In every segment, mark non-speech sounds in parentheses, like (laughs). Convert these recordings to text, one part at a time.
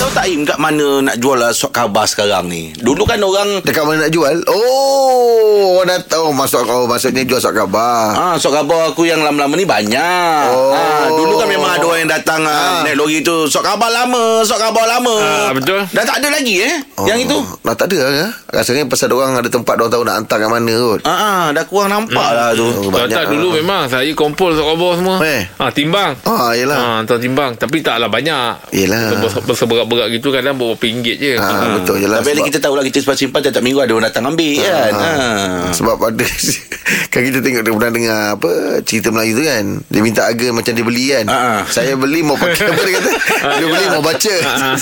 Tahu tak Im kat mana nak jual uh, sok khabar sekarang ni? Dulu kan orang Dekat mana nak jual? Oh, orang dah tahu masuk kau maksudnya jual sok khabar. Ah, sok khabar aku yang lama-lama ni banyak. Oh. Ah, dulu kan memang ada orang yang datang ah. Ah. naik lori tu, sok khabar lama, sok khabar lama. Ah, betul. Dah tak ada lagi eh? Yang itu. Dah tak ada ya? Rasanya pasal orang ada tempat orang tahu nak hantar kat mana kot. Ah, ah, dah kurang nampak lah tu. Oh, Kalau tak ah. dulu memang saya kompol sok khabar semua. Eh. Ha, timbang. Ah, yelah. Ha, hantar timbang. Tapi taklah banyak. Yelah. Ber- Berseberat-berat gitu kadang berapa ringgit je. Ah, betul je lah. Tapi kita tahulah kita simpan-simpan tiap minggu ada orang datang ambil kan. Ah. Ah. Sebab ada (laughs) Kan kita tengok Dia pernah dengar Apa Cerita Melayu tu kan Dia minta harga Macam dia beli kan Ah. Saya beli mau pakai (laughs) Apa dia kata Dia beli mau baca Ah.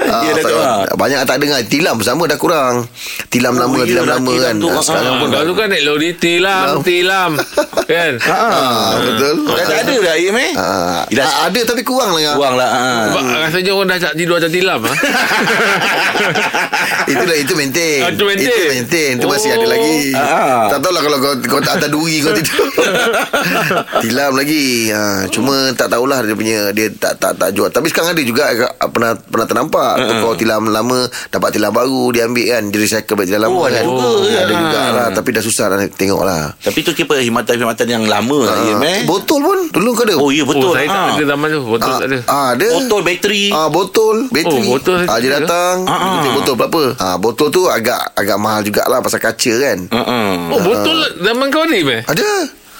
Ah, Ya, dah tak- tahu lah. Banyak tak dengar Tilam sama dah kurang Tilam Oh, lama ya Tilam lah, lama kan tu. Ah, Sekarang Ha, pun dah dulu kan naik lori tilam, Tilam. (laughs) kan? Ah, Betul Dah tak ada dah Im eh? Dah ah, Ada tapi kurang lah kurang lah. Ah. Sebab rasanya orang dah tak tidur macam tilam. Ha? (laughs) Itulah itu maintain. Ah, itu maintain. Itu maintain. Itu masih Oh. ada lagi. Ah. Tak tahulah kalau kau kau tak atas duri kau tidur. (laughs) Tilam lagi. Ha, cuma tak tahulah dia punya dia tak tak tak jual. Tapi sekarang ada juga agak- pernah pernah ternampak uh kau tilam lama dapat tilam baru dia ambil kan dia recycle balik tilam lama Oh, ada kan. juga. Ada Ah. juga lah tapi dah susah dah tengok lah. Tapi tu kira perkhidmatan-perkhidmatan yang lama lah Im eh. Botol pun dulu kau ada. Oh ya betul. Oh, saya tak Ah. ada zaman tu. Betul Ah, tak ada. ah, ada. Botol bateri. Ah botol bateri. Oh, botol ah, dia tak ada. datang. Ah, Ah, ah. botol berapa? Ah botol tu agak agak mahal jugalah pasal kaca kan. Uh-uh. Oh, betul zaman kau ni, meh? Ada.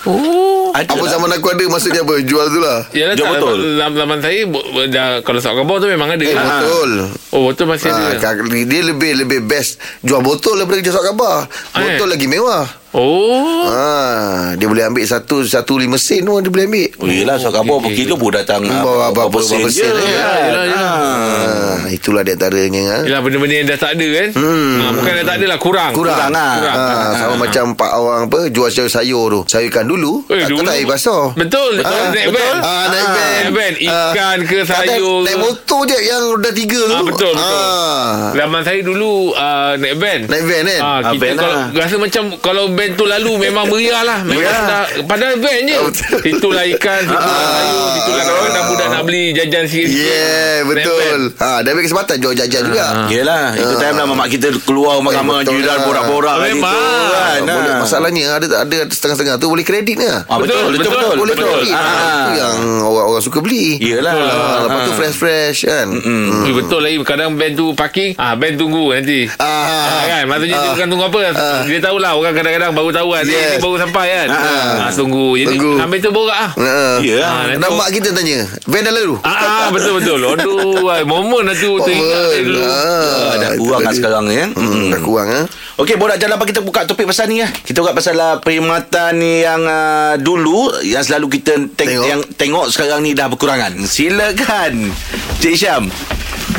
Oh. Ada Apa lah. zaman aku ada maksudnya apa? Jual tu lah. Yalah, Jual tak, botol. Zaman, zaman saya bo- dah, kalau sok khabar tu memang ada. Eh, betul. Oh, betul masih Ah, ada. dia lebih lebih best jual botol daripada jual sok khabar. Botol Eh. lagi mewah. Oh. Ah, dia boleh ambil satu satu lima sen pun dia boleh ambil. Oh yelah so khabar okey, berkilo pun datang ah, Bawa berapa berapa- sen berapa je sen je. kan? Yelah, yelah. Ah. Ah, itulah di antaranya. Ha? Yelah benda-benda yang dah tak ada kan hmm. ha, Bukan dah tak ada lah Kurang Kurang, Kurang lah. Kurang. Ah, sama macam pak orang apa jual sayur sayur tu. Sayur ikan dulu, Eh, tak dulu- tak air basah. Betul Ah, Naik betul. van Ah, naik van. Naik van Ah. Ikan ke sayur Naik motor je yang roda tiga tu. Ah, betul, betul. Ah. Zaman saya dulu uh, Naik van Naik van kan? Ah, Ah, kita lah. rasa macam kalau band tu lalu memang meriah lah. Memang dah padahal van je. Ah, betul. Situlah ikan, situlah sayur, situlah kadang-kadang budak nak beli jajan sikit. Yeah, betul. Ha, dia ambil kesempatan jual jajan juga. Yelah Itu time lah Mak kita keluar Ramai-ramai betul Jiran lah. borak-borak situ Memang. kan Ah, boleh, Ah. masalahnya ada ada setengah-setengah tu boleh kredit ni. Ah, betul, Betul, betul, boleh betul. kredit. Ah. Ah. Yang orang-orang suka beli. Yelah. Ah, lepas tu Ah. fresh-fresh kan. Hmm. Betul lah Kadang band tu parking ah Band tunggu nanti Ah. Ah, kan Maksudnya dia Ah. bukan tunggu apa Dia tahulah Orang kadang-kadang baru tahu kan Dia Yes. ni baru sampai kan Ah. ah, Tunggu Jadi Tunggu. sampai tu borak ah. Ha. Ya. Ah, nanti Dan orang- mak kita tanya, van dah lalu? Ah, ah betul betul. Aduh, ai, momen lah tu teringat saya dulu. Ah, dah itu kurang lah sekarang ni, eh? Hmm, dah kurang ah. Okey, borak jalan apa kita buka topik pasal ni ya. Kita buka pasal uh, perkhidmatan yang uh, dulu yang selalu kita teng- Tengok. yang tengok sekarang ni dah berkurangan. Silakan. Cik Syam.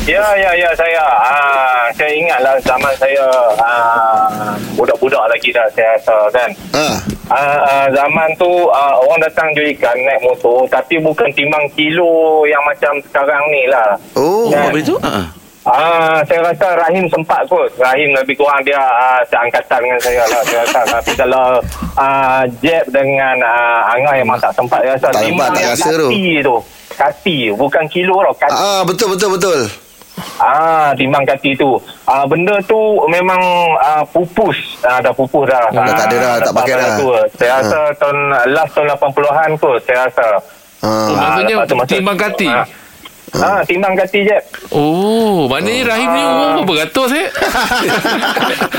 Ya, ya, ya, saya. Ah, saya ingatlah zaman saya ah, budak-budak lagi dah saya rasa kan. Ah, ah, zaman tu ah, orang datang jual ikan naik motor tapi bukan timbang kilo yang macam sekarang ni lah. Oh, Ya. Apa itu? Uh-huh. Ah, saya rasa Rahim sempat kot. Rahim lebih kurang dia ah, seangkatan dengan saya lah. Saya rasa. (laughs) Tapi kalau ah, Jeb dengan ah, Angah memang tak sempat. Saya rasa Tak sempat, tak yang rasa tu. kati tu. Kati, bukan kilo tau. Kati. Ah, betul betul betul. Ah, timbang kati tu. Ah, benda tu memang ah, pupus. Ah, dah pupus dah. Dah tak ada dah, tak pakai dah. Tu. Saya rasa tahun last tahun 80-an kot, saya rasa. Ah. Maksudnya tu masuk- timbang kati? Ah, ah timbang kati je. Oh, maknanya Rahim ni umur berapa ratus eh? (laughs)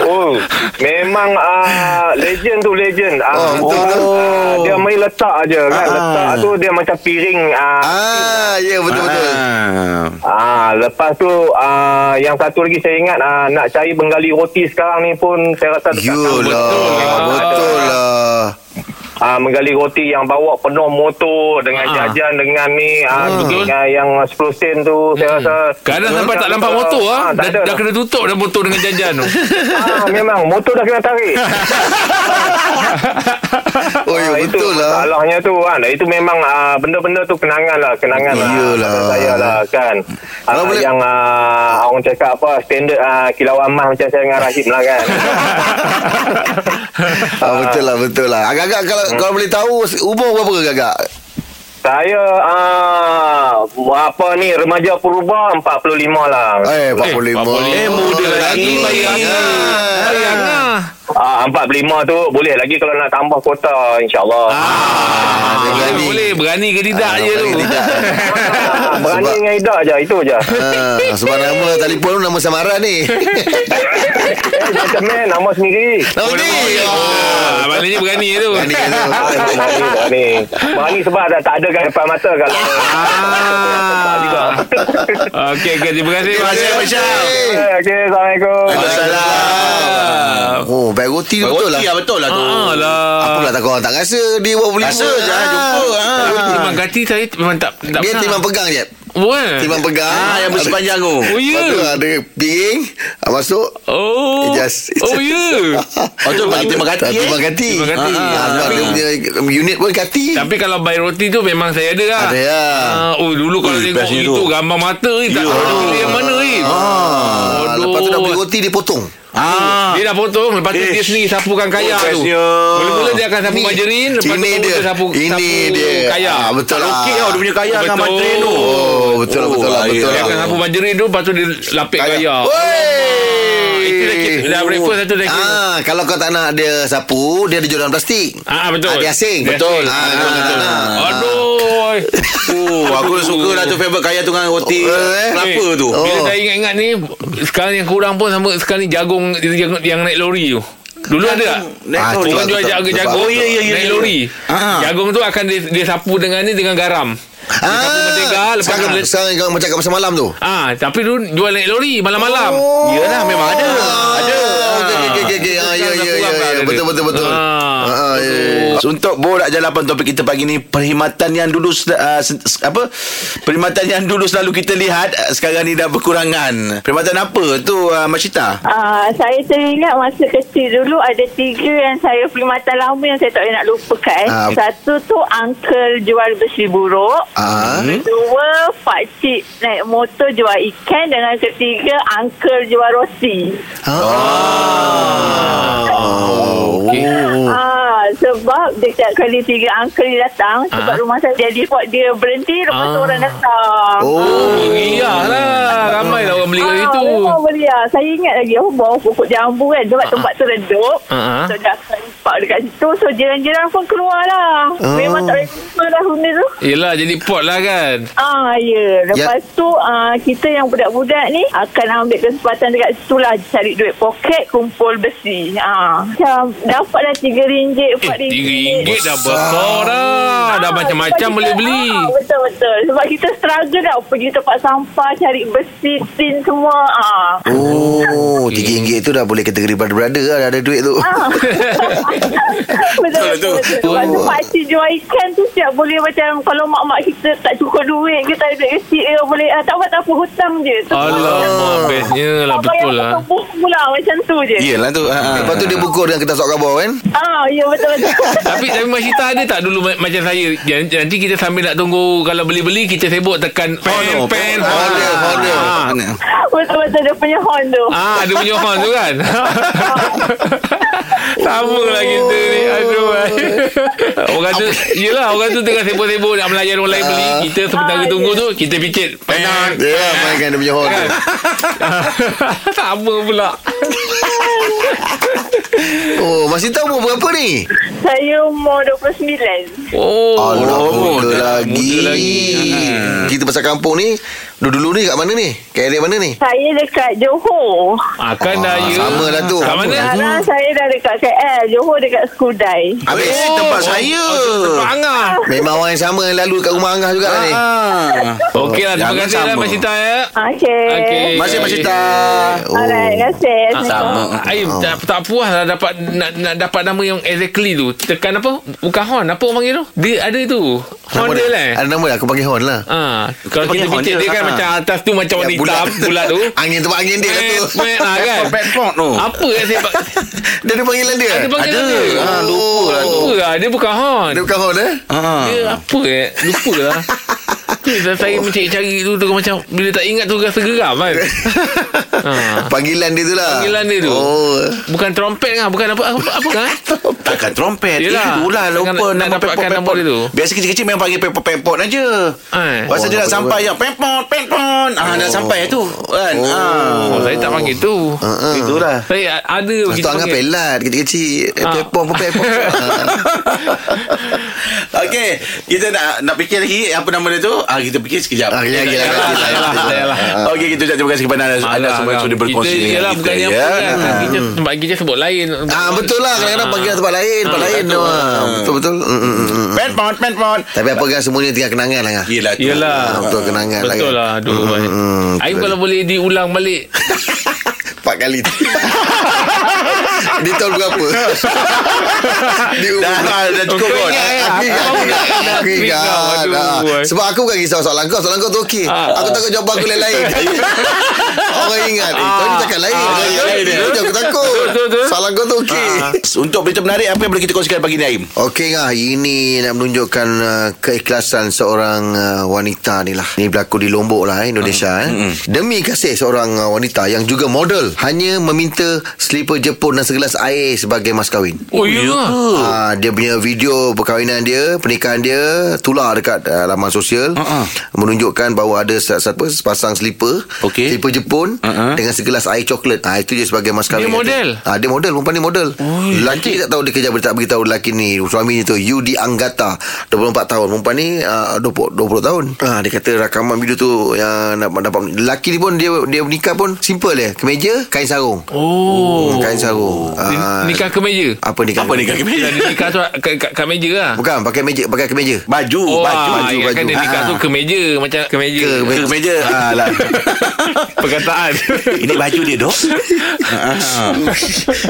Oh, memang ah, legend tu legend. Ah, Oh, betul. orang, ah, dia main letak aje kan. Ah. Letak tu dia macam piring. Ah, Ah, ya betul betul. Ah. Ah, lepas tu ah, yang satu lagi saya ingat ah, nak cari penggali roti sekarang ni pun saya rasa dekat Yolah, Betul lah. betul lah. Ah, menggali roti yang bawa penuh motor dengan Ah. jajan dengan ni ah, betul. dengan yang 10 sen tu saya rasa Kadang sampai tak nampak motor ah. tak Dah, dah kena tutup dah motor dengan jajan tu. (laughs) ah, memang motor dah kena tarik (laughs) Oh, ya itu betul lah. Masalahnya tu kan Itu memang ah, benda-benda tu kenangan lah Kenangan lah Iyalah. Saya lah kan Ah, boleh- Yang ah, orang cakap apa Standard ah, kilauan mas macam saya dengan Rahim lah kan (laughs) Ah, betul lah betul lah. Agak-agak kalau Hmm. kalau boleh tahu umur berapa agak-agak? Saya uh, apa ni remaja purba 45 lah. Eh 45 Eh, muda lagi. Bayang lah Ah 45 tu boleh lagi kalau nak tambah kuota insyaallah. Ah, berani. boleh berani ke tidak Ah, je tu. tidak. Ah, (laughs) berani Sebab- dengan Ida je itu je. Ah, sebab nama telefon tu nama samaran ni. eh gentleman nama sendiri. Nama ni. Ah, maknanya berani tu. Berani tu. Ah, berani berani. Berani sebab dah tak ada kat depan mata kalau. Ah. (laughs) Okey, okey. Terima kasih. Terima kasih, Syam. Eh, Okey, Assalamualaikum. Waalaikumsalam. Oh, baik roti tu betul lah. Roti lah betul lah tu. Ah lah. Apa pula tak korang tak rasa dia buat beli Rasa je ah, jumpa. ah. Timbang kati saya memang tak tak Dia timbang pegang je. Wah. Timbang pegang. Ah, yang bersepanjang tu. Oh ya. Lepas tu ada piring ah, Masuk Oh. Just, Oh ya. (laughs) Oh, tu bagi timbang kati, eh? Timbang kati Timbang kati. Ah, Sebab dia punya Unit pun kati Tapi kalau buy roti tu memang saya ada lah. Ada lah. Ah, oh dulu kalau tengok itu tu. gambar mata ni tak tahu pilih yang mana ni. ah. Lepas tu dah beli roti Dia potong Ah. Dia dah potong Lepas tu Ish. dia sendiri sapukan kaya Oh, tu. Mula-mula dia akan sapu Ni, margarin Lepas tu ini baru dia. dia sapu, Ini sapu dia. kaya Ah, betul lah. okey tau dia punya kaya dengan Betul. materi tu. Oh betul lah Oh, betul lah baik. betul Dia lah. akan sapu margarin tu Lepas tu dia lapik kaya, Wey. Itu Dah breakfast satu dah kira Ah, kalau kau tak nak dia sapu, dia ada jual dalam plastik. Ah betul. Ah, dia asing. Dia Betul. asing. Ah, betul, ah, betul. ah. Aduh. Oh, aku suka lah tu favorite kaya tu dengan roti Eh, kelapa Eh, tu. Oh. Bila saya ingat-ingat ni Sekarang yang kurang pun Sama sekarang ni jagung Yang, yang naik lori tu Dulu ada tak? Naik Ah, lori. Orang jual betul. jagung, Betul. jagung Oh, ya, ya, ya, naik ya. lori. Ah. Jagung tu akan dia, dia sapu dengan ni dengan garam. Lepas tu sekarang, dia, sekarang kau macam kat pasar malam tu. Ah, tapi dulu jual naik lori malam-malam. Oh. Yalah, memang ada. Ada. Okey okey okey. Ah, ya ya ya. ya. Betul betul betul. Ah. Ah, untuk borak jalapan topik kita pagi ni perkhidmatan yang dulu uh, apa perkhidmatan yang dulu selalu kita lihat uh, sekarang ni dah berkurangan perkhidmatan apa tu uh, Masita Ah, saya teringat masa kecil dulu ada tiga yang saya perkhidmatan lama yang saya tak boleh nak lupakan. Ah. Satu tu uncle jual besi buruk. Ah. Kedua, pakcik naik motor jual ikan. Dan yang ketiga, uncle jual roti. Oh. Ah, sebab dekat kali tiga uncle ni datang. Sebab Ah. rumah saya jadi buat dia berhenti. Lepas tu Ah. orang datang. Oh. Meriah lah. Ramai lah orang beli kat Ah, situ. Memang beria. Saya ingat lagi oh, bawah pokok jambu kan. Sebab tempat tu redup. Ah, ah. So dah sempat dekat situ. So jiran-jiran pun keluar lah. Ah. Memang tak boleh lah benda tu. Yelah jadi pot lah kan. Ah ya. Lepas tu ah, kita yang budak-budak ni akan ambil kesempatan dekat situ lah cari duit poket kumpul besi. Ah, macam dapatlah tiga ringgit, Eh, ringgit. RM3 dah besar dah. Dah Ah, macam-macam boleh beli. Ah, betul-betul. Sebab kita struggle tau pergi tempat sampah cari besi, tin semua. Ah. Oh, tiga ringgit tu dah boleh kategori brother-brother lah. Dah ada duit tu. Ah. (laughs) betul betul. betul. Sebab tu pakcik jual ikan tu siap boleh macam kalau mak-mak kita tak cukup duit kita ada duit kecil dia boleh ah, tak apa tak apa hutang je. Tu Alamak, bestnya lah. Betul lah. Pula macam tu je. Yelah tu ha. Lepas tu dia buku dengan kertas sok khabar kan? Ah, ya betul betul. (laughs) Tapi tapi Mak Syita ada tak dulu ma- macam saya? Nanti kita sambil nak tunggu Kalau beli-beli Kita sibuk tekan Pen Honor, Pen Honor, honor. Ah. betul betul dia punya horn tu. Ah, dia punya horn tu kan? (laughs) Sama lah kita ni. Aduh. Orang tu Yelah orang tu tengah sibuk-sibuk Nak melayan orang lain beli. Kita sementara Ah, tunggu ya. tu Kita picit Pen Dia lah mainkan dia punya horn tu. (laughs) Sama pula (laughs) (laughs) Oh, masih tahu umur berapa ni? Saya umur 29. Oh Alah, muda dah lagi. muda lagi. Kita pasal kampung ni, dulu-dulu ni kat mana ni? Kat area mana ni? Saya dekat Johor. Akan dah ya sama lah tu. Kat mana Sekarang saya dah dekat KL. Johor dekat Skudai. Habis Oh, tempat saya Tempat Angah Memang orang yang sama yang lalu kat rumah Angah juga ni. Ah. Okey lah Terima Jangan kasih lah Syita ya Okey. Okey. Masih Masita Oh. Alright, terima kasih. Sama Aim tak, tak puas lah dapat nak, nak dapat nama yang exactly tu. Tekan apa? Bukan horn. Apa orang panggil tu? Dia ada tu. Horn Nama dia dia- lah. Ada nama dia, aku panggil horn lah. Ah, kalau kita picit dia, dia kan ha. macam atas tu macam warna Ya, hitam bulat tu. (laughs) angin tempat angin dia lah tu. Pet, ah, kan. Bedpot tu Apa yang saya (laughs) Dia ada panggilan dia? Ada panggilan Ada. dia. Ah, lupa lah tu. Lupa lah. Dia bukan horn. Dia bukan horn eh? Ah. Dia apa eh? Lupa lah. (laughs) Dah saya (laughs) mencari-cari tu, tu macam bila tak ingat tu rasa geram kan. (laughs) ha. Panggilan dia tu lah Panggilan dia tu. Oh Bukan trompet kan, bukan apa apa, apa kan? (laughs) Takkan trompet Yelah. Itulah lupa Nak- nama dapatkan nombor dia tu. Biasa kecil-kecil memang panggil pepot-pepot aja Eh. Pasal Oh, dia nak betul-betul. sampai yang Pepot Pepot ah, Nak sampai tu kan ah. Oh, saya tak panggil tu. uh-uh. Itulah Saya ada kita tu anggap pelat Kecil-kecil Ah. Pepong Pepong Okey, kita nak nak fikir lagi apa nama dia tu? Ah kita fikir sekejap. Ah, kejap, Yalah, kejap. yalah, yalah. Okey, kita ucap terima kasih kepada anda, anda Alah, semua yang sudah berkongsi kita, Yalah, kita bukan yang ya. apa kan. Kita tempat kita sebut lain. Ah betul lah Kadang-kadang panggil tempat lain Tempat Ah, lain betul. Ah, Betul-betul Mm, mm, mm, mm. Pepot, pepot. Tapi apa kan semuanya tinggal kenangan lah kan Yelah tu. Yelah. Ah, Betul kenangan lah Betul lah mm. Aim kalau boleh diulang balik. (laughs) Empat kali. (laughs) Dia tahun berapa? Dia umur Dah, dah, dah cukup kot. Aku ingat. Aku ingat. ingat. Aduh, Ah, boy. Sebab aku bukan risau soalan kau Soalan kau tu okey. Ah. Aku takut jawapan aku lain-lain. (laughs) Orang ingat. Eh kau ni cakap lain. Ah, Kau lain. Itu aku takut. Soalan kau tu okey. Ah, Untuk berita menarik apa yang boleh kita kongsikan pagi ni Aim? Okey ngah. Ini nak menunjukkan uh, keikhlasan seorang uh, wanita ni lah. Ni berlaku di Lombok lah eh, Indonesia eh. Demi kasih seorang uh, wanita yang juga model hanya meminta slipper Jepun dan segelas air sebagai mas kahwin. Oh, ya ke? Ah, dia punya video perkahwinan dia, pernikahan dia tular dekat uh, laman sosial Uh-uh. menunjukkan bahawa ada sa- sa- apa sepasang slipper, Okey. slipper Jepun Uh-uh. dengan segelas air coklat. Ah itu dia sebagai mas kahwin. Dia model? Ah dia model, perempuan ni model. lelaki tak tahu dia kerja apa tak beritahu lelaki ni suami ni tu Yudi Anggata 24 tahun. Perempuan ni uh, 20 20 tahun. Ah dia kata rakaman video tu yang dapat dapat lelaki ni pun dia dia nikah pun simple dia. Kemeja, kain sarung. Oh. Kain sarung. Ah, Nikah ke meja? apa nikah? Apa nikah kemeja? Nikah tu kat, kat, kat meja lah. Bukan pakai meja pakai kemeja. Baju, Oh, baju, ah, baju, baju. dia nikah Ah. tu ke meja macam ke meja. Ke Ke meja. Ah, lah. (laughs) Perkataan. (laughs) Ini baju dia, Dok.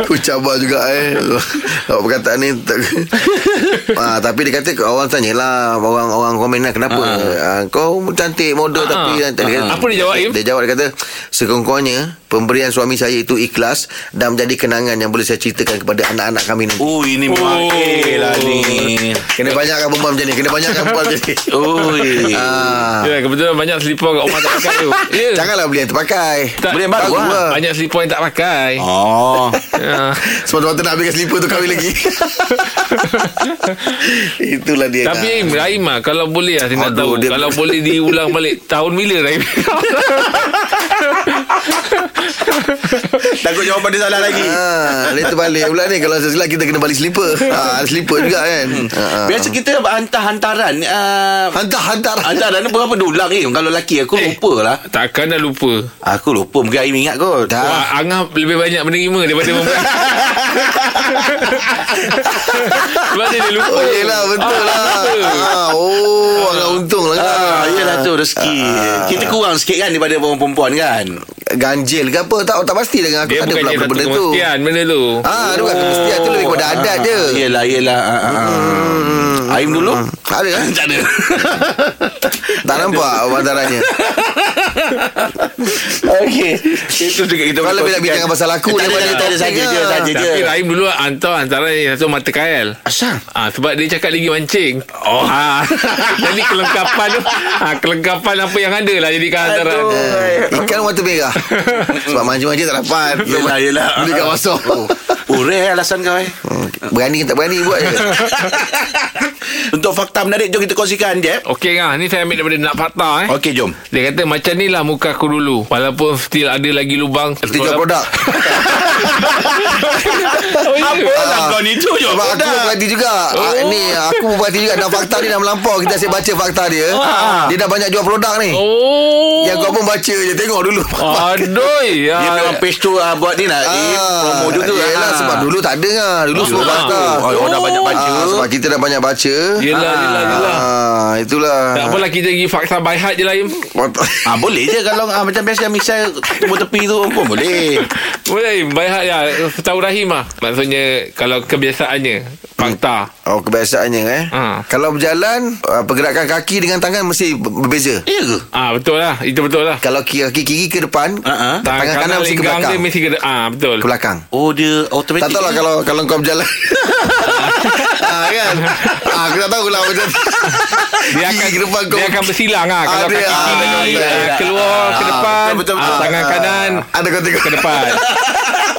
Aku cabar juga eh Awak perkataan ni tak... ah, Tapi dia kata Orang tanya lah Orang-orang komen lah Kenapa ah, Kau cantik model Ah, Tapi ah. dia kata, Apa dia jawab, Im? Dia jawab dia kata Sekongkongnya Pemberian suami saya itu ikhlas Dan menjadi kenangan Yang boleh saya ceritakan Kepada anak-anak kami nanti Oh, ini muakil lah ni. Kena banyakkan perempuan macam ni Kena banyakkan perempuan macam ni (laughs) Oi. ah. Ya, kebetulan banyak selipar kat rumah tak pakai tu. (laughs) Ya. Janganlah beli yang terpakai Tak, Beli yang baru lah. lah Banyak selipar yang tak pakai. Oh. (laughs) Ah. Semata-mata nak ambilkan slipper tu Kahwin lagi Itulah dia Tapi Aim, Rahim lah Kalau boleh lah Saya nak tahu dia- Kalau boleh diulang balik Tahun bila Rahim (laughs) Takut jawapan dia salah lagi. Ah, dia terbalik pula ni. Kalau sesilap kita kena balik slipper. (laughs) Ah, Slipper juga kan. Ah, ah. Biasa kita hantar hantaran uh, Hantar-hantar Hantaran apa apa dulang ni? Kalau lelaki aku Eh. lupa lah. Takkan dah lupa. Aku lupa Mungkin Aim ingat kot. Dah. Wah, Angah lebih banyak menerima Daripada memberi (laughs) Sebab dia dia lupa. Oh yelah betul Ah, lah. ah, Oh agak untung lah. Ah, yelah tu rezeki. Kita kurang sikit kan daripada perempuan kan. Ganjil ke apa Tak tak pasti dengan aku Dia Tak ada bukan pula benda tu kemestian benda tu Ah, dia bukan kemestian tu lebih kepada adat je Yelah, yelah. Ah, ah, ah. Hmm. Aim dulu? Ada kan? (laughs) tak ada. Tak nampak (laughs) antaranya Okey. Itu juga kita lebih nak bincang pasal aku Tak ada, tak ada, tak ada. Saja je, lah. saja je. Tapi Rahim dulu hantar antara yang satu mata kail Asal? Ah sebab dia cakap lagi mancing. Oh. Ah, (laughs) jadi kelengkapan tu, ah kelengkapan apa yang ada lah jadi hantaran. Aduh. Ikan mata merah (laughs) Sebab manja-manja tak dapat Yelah, yelah. Beli kat pasar Oh rare alasan kau eh. Berani ke tak berani buat je (laughs) Untuk fakta menarik, jom kita kongsikan je. Okey ngah, ni saya ambil daripada nak fakta eh. Okey, jom. Dia kata macam ni lah muka aku dulu Walaupun still ada lagi lubang jual produk. (laughs) Apa lah kau ni tu jual Sebab aku berhati juga. Oh. Ni aku berhati juga. Dan fakta ni dah melampau. Kita asyik baca fakta dia. Dia dah banyak jual produk ni. Oh. Yang kau pun baca je. Tengok dulu. Aduh ya. Dia memang page tu ah, buat ni nak eh, promo juga. Yelah ah. sebab dulu tak ada lah Dulu semua Ah. fakta. Oh, oh, dah banyak baca. Ah, Sebab kita dah banyak baca. Yelah yelah yelah. Ah, Itulah. Tak apalah kita pergi fakta by heart je lah Im. Ah boleh je kalau ah, macam biasa misal temu tepi tu. Pun boleh. (laughs) Boleh heart ya. Tahu Rahim lah Maksudnya Kalau kebiasaannya Fakta. Oh kebiasaannya eh? Ah. Kalau berjalan ah, Pergerakan kaki dengan tangan Mesti ber- berbeza? Ya ke? Ah betul lah. Itu betul lah. Kalau ki- kaki kiri ke depan ah. Tangan, Tangan kanan mesti ke belakang? dia mesti ke Ah betul. Ke belakang? Oh dia automatic. Tak tahu lah kalau kalau kau berjalan (laughs) ah, kan ah, Aku tak tahu lah macam Dia akan ke depan kau dia akan bersilang ah kalau Ah, dia- kaki kiri ah, keluar ke Ah, depan betul, betul, betul. tangan kanan Ada kau tengok ke depan.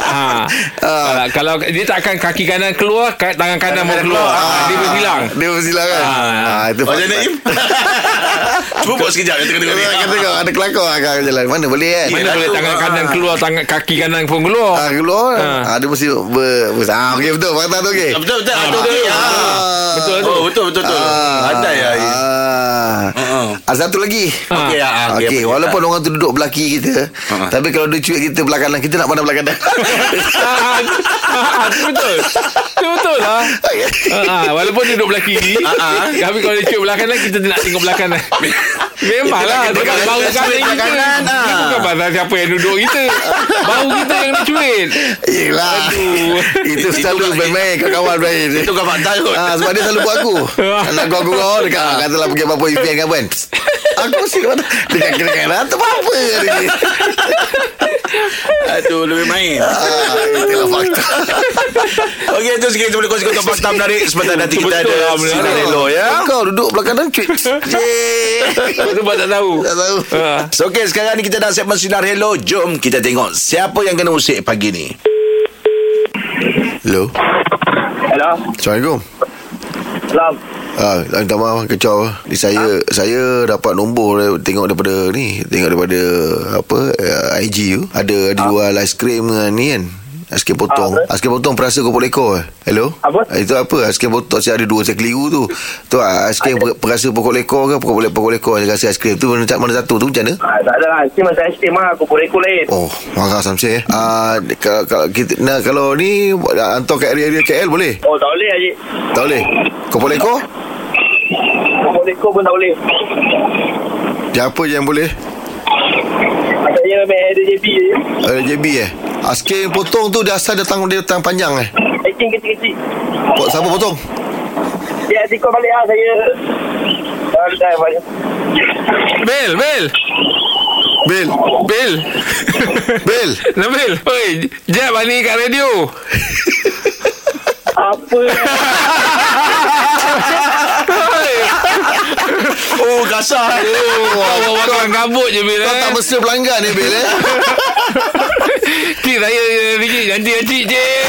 ha. (laughs) Kalau, kalau dia tak akan kaki kanan keluar, tangan kanan mau keluar. Ah, dia bersilang. Dia bersilang kan Ah. ah, Itu Macam mana Im? (laughs) Cuba buat sekejap Kita tengok ni Kita tengok ada kelakar agak jalan Mana boleh kan Mana boleh tangan kanan keluar, tangan kaki kanan pun keluar. Ah, keluar Ah. ah. Dia mesti ber, ber, ah, Okey betul Fakta tu okey Betul betul Ah, Betul betul. betul Ah. Betul tu. Oh betul betul betul Ada ya Im. Ah. Uh-uh. Ah, satu lagi Ah. Okey ah, Okey, okey, apa walaupun orang tu duduk belah kiri kita, Ha. tapi kalau dia cuit kita belah kanan, kita nak pandang belah kanan. (laughs) Ah, ah, tu betul. Tu betul lah. Ah, ah, walaupun dia duduk belah kiri, ah. tapi kalau dia cuba belah kanan, kita nak tengok belah kanan. Memanglah Kita Sebab nak- bahu kita kanan kita kanan, Dia ah. bukan pasal siapa yang duduk kita Bahu kita yang nak cuit Yelah. Itu selalu main-main kawan-kawan main. Itu kan fakta kot Ah, sebab dia selalu buat aku. (laughs) Nak kau dekat ah, katalah pergi apa-apa event kan kan. (laughs) Aku mesti mana dekat kira kanan tu apa dia ni. (laughs) Aduh lebih main Ah, itulah fakta. Okey itu sikit Kita boleh kongsi-kongsi fakta menarik Sebentar nanti kita ada lah. Sinar Hello ya Kau duduk belah kanan cuit. Sebab tak tahu Tak tahu. Ah. So okey sekarang ni kita dah segmen Sinar Hello Jom kita tengok Siapa yang kena usik pagi ni Hello. Hello. Assalamualaikum. Salam. Ah, minta maaf kacau. Ni saya saya dapat nombor tengok daripada ni, tengok daripada apa uh, IG tu. Ada ada jual aiskrim dengan ni kan. Aiskrim potong. Apa? Aiskrim potong perasa kopok lekor. eh. Hello? Apa? Itu apa? Aiskrim potong saya ada dua saya keliru tu. Tu ah, per, perasa pokok lekor ke pokok pokok lekor saya rasa aiskrim tu mana, mana satu tu macam mana? Ah, tak ada lah. Aiskrim masa aiskrim lah. Aku boleh lain. Oh, marah Samsi eh. Ah, kalau, kalau kita nah, kalau ni hantar ke area-area KL boleh? Oh, tak boleh Haji. Tak boleh. Kopok lekor? Kopok lekor pun tak boleh. Siapa je yang boleh? Saya main ada JB je. Ada JB eh Askin potong tu Dia asal datang Dia datang panjang eh? Aiskrim kecil-kecil. Pot, Siapa potong? Dia tikau balik saya. Ah, dah banyak. Bil Bil. Bil. Bil. Bil. (laughs) Nabil Oi Jeb ni kat radio. Apa? Oh kasar Kau bawa kabut je Bil Kau eh. tak mesra pelanggan ni Bil eh (laughs) Cik saya Riki Nanti cik cik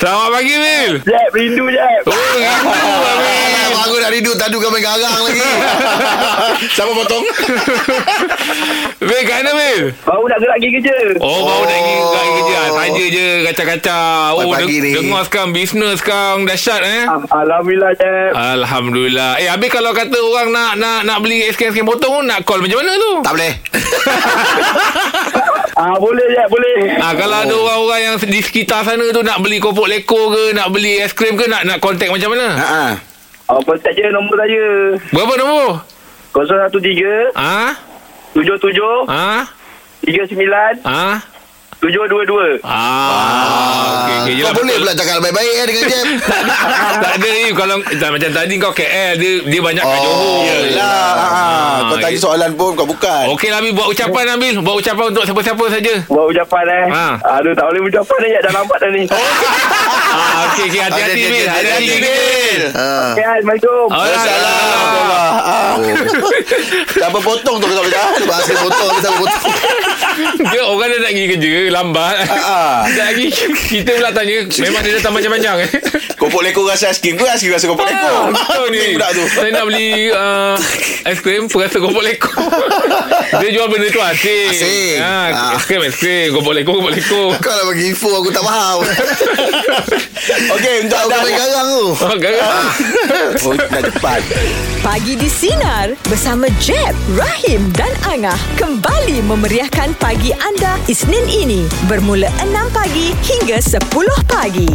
Selamat pagi Bil Jeb, rindu Jeb. Oh Bil Alah, Aku dah rindu Tadu kau main garang lagi. (laughs) Siapa potong? (laughs) Bil kat mana Bil Baru nak gerak pergi kerja. Oh, baru nak pergi kat kerja. Ah, Saja je kacau-kacau. Oh, Pagi deng- ni. dengar sekarang Bisnes sekarang dahsyat eh? Ah, Alhamdulillah Jeb. Alhamdulillah. Eh habis kalau kata orang nak nak nak beli SKM potong Nak call macam mana tu? Tak boleh. (laughs) Ah, boleh Jeb, boleh. Ah kalau ada orang-orang yang di sekitar sana tu nak beli kopok leko ke, nak beli es krim ke, nak nak kontak macam mana? Ha Ah, kontak je nombor saya. Berapa nombor? 013 Ah? 77 Ah? 39 Ah? 722. Ah, okey okey Kau boleh pula cakap baik-baik eh Dengan Jeb (laughs) tak ada ni kalau tak, macam tadi kau KL dia dia banyak kat Oh, Johor. Yelah ha, Kau Ah, tanya okey. soalan pun Kau bukan Okey Nabil buat ucapan Nabil, buat ucapan untuk siapa-siapa saja. Buat ucapan eh. Ha. Aduh, tak boleh ucapan ni Jeb. Dah lambat dah ni. (laughs) Ah, okey okey hati-hati Hati-hati, Bil, hati-hati Bil. Ah. Okay, Assalamualaikum. Assalamualaikum. Oh. (laughs) Siapa potong tu kau tak Sebab askin potong siapa potong (laughs) Dia orang dah nak pergi kerja lambat. Ah. (laughs) Sekejap lagi kita pula tanya memang dia datang macam-macam eh. (laughs) Kopok lekor rasa aiskrim ke Aiskrim rasa kopok lekor Betul ni Budak tu Saya nak beli uh, Aiskrim Perasa kopok leko Dia jual benda tu asing. Asing. ha, Ah. Aiskrim aiskrim Kopok leko kopok leko Kau. Dah bagi info Aku tak faham. (laughs) Okey untuk kau main garang tu. Oh, garang. Oh dah cepat. Pagi di Sinar bersama Jeb, Rahim dan Angah kembali memeriahkan pagi anda Isnin ini. Bermula 6 pagi hingga 10 pagi.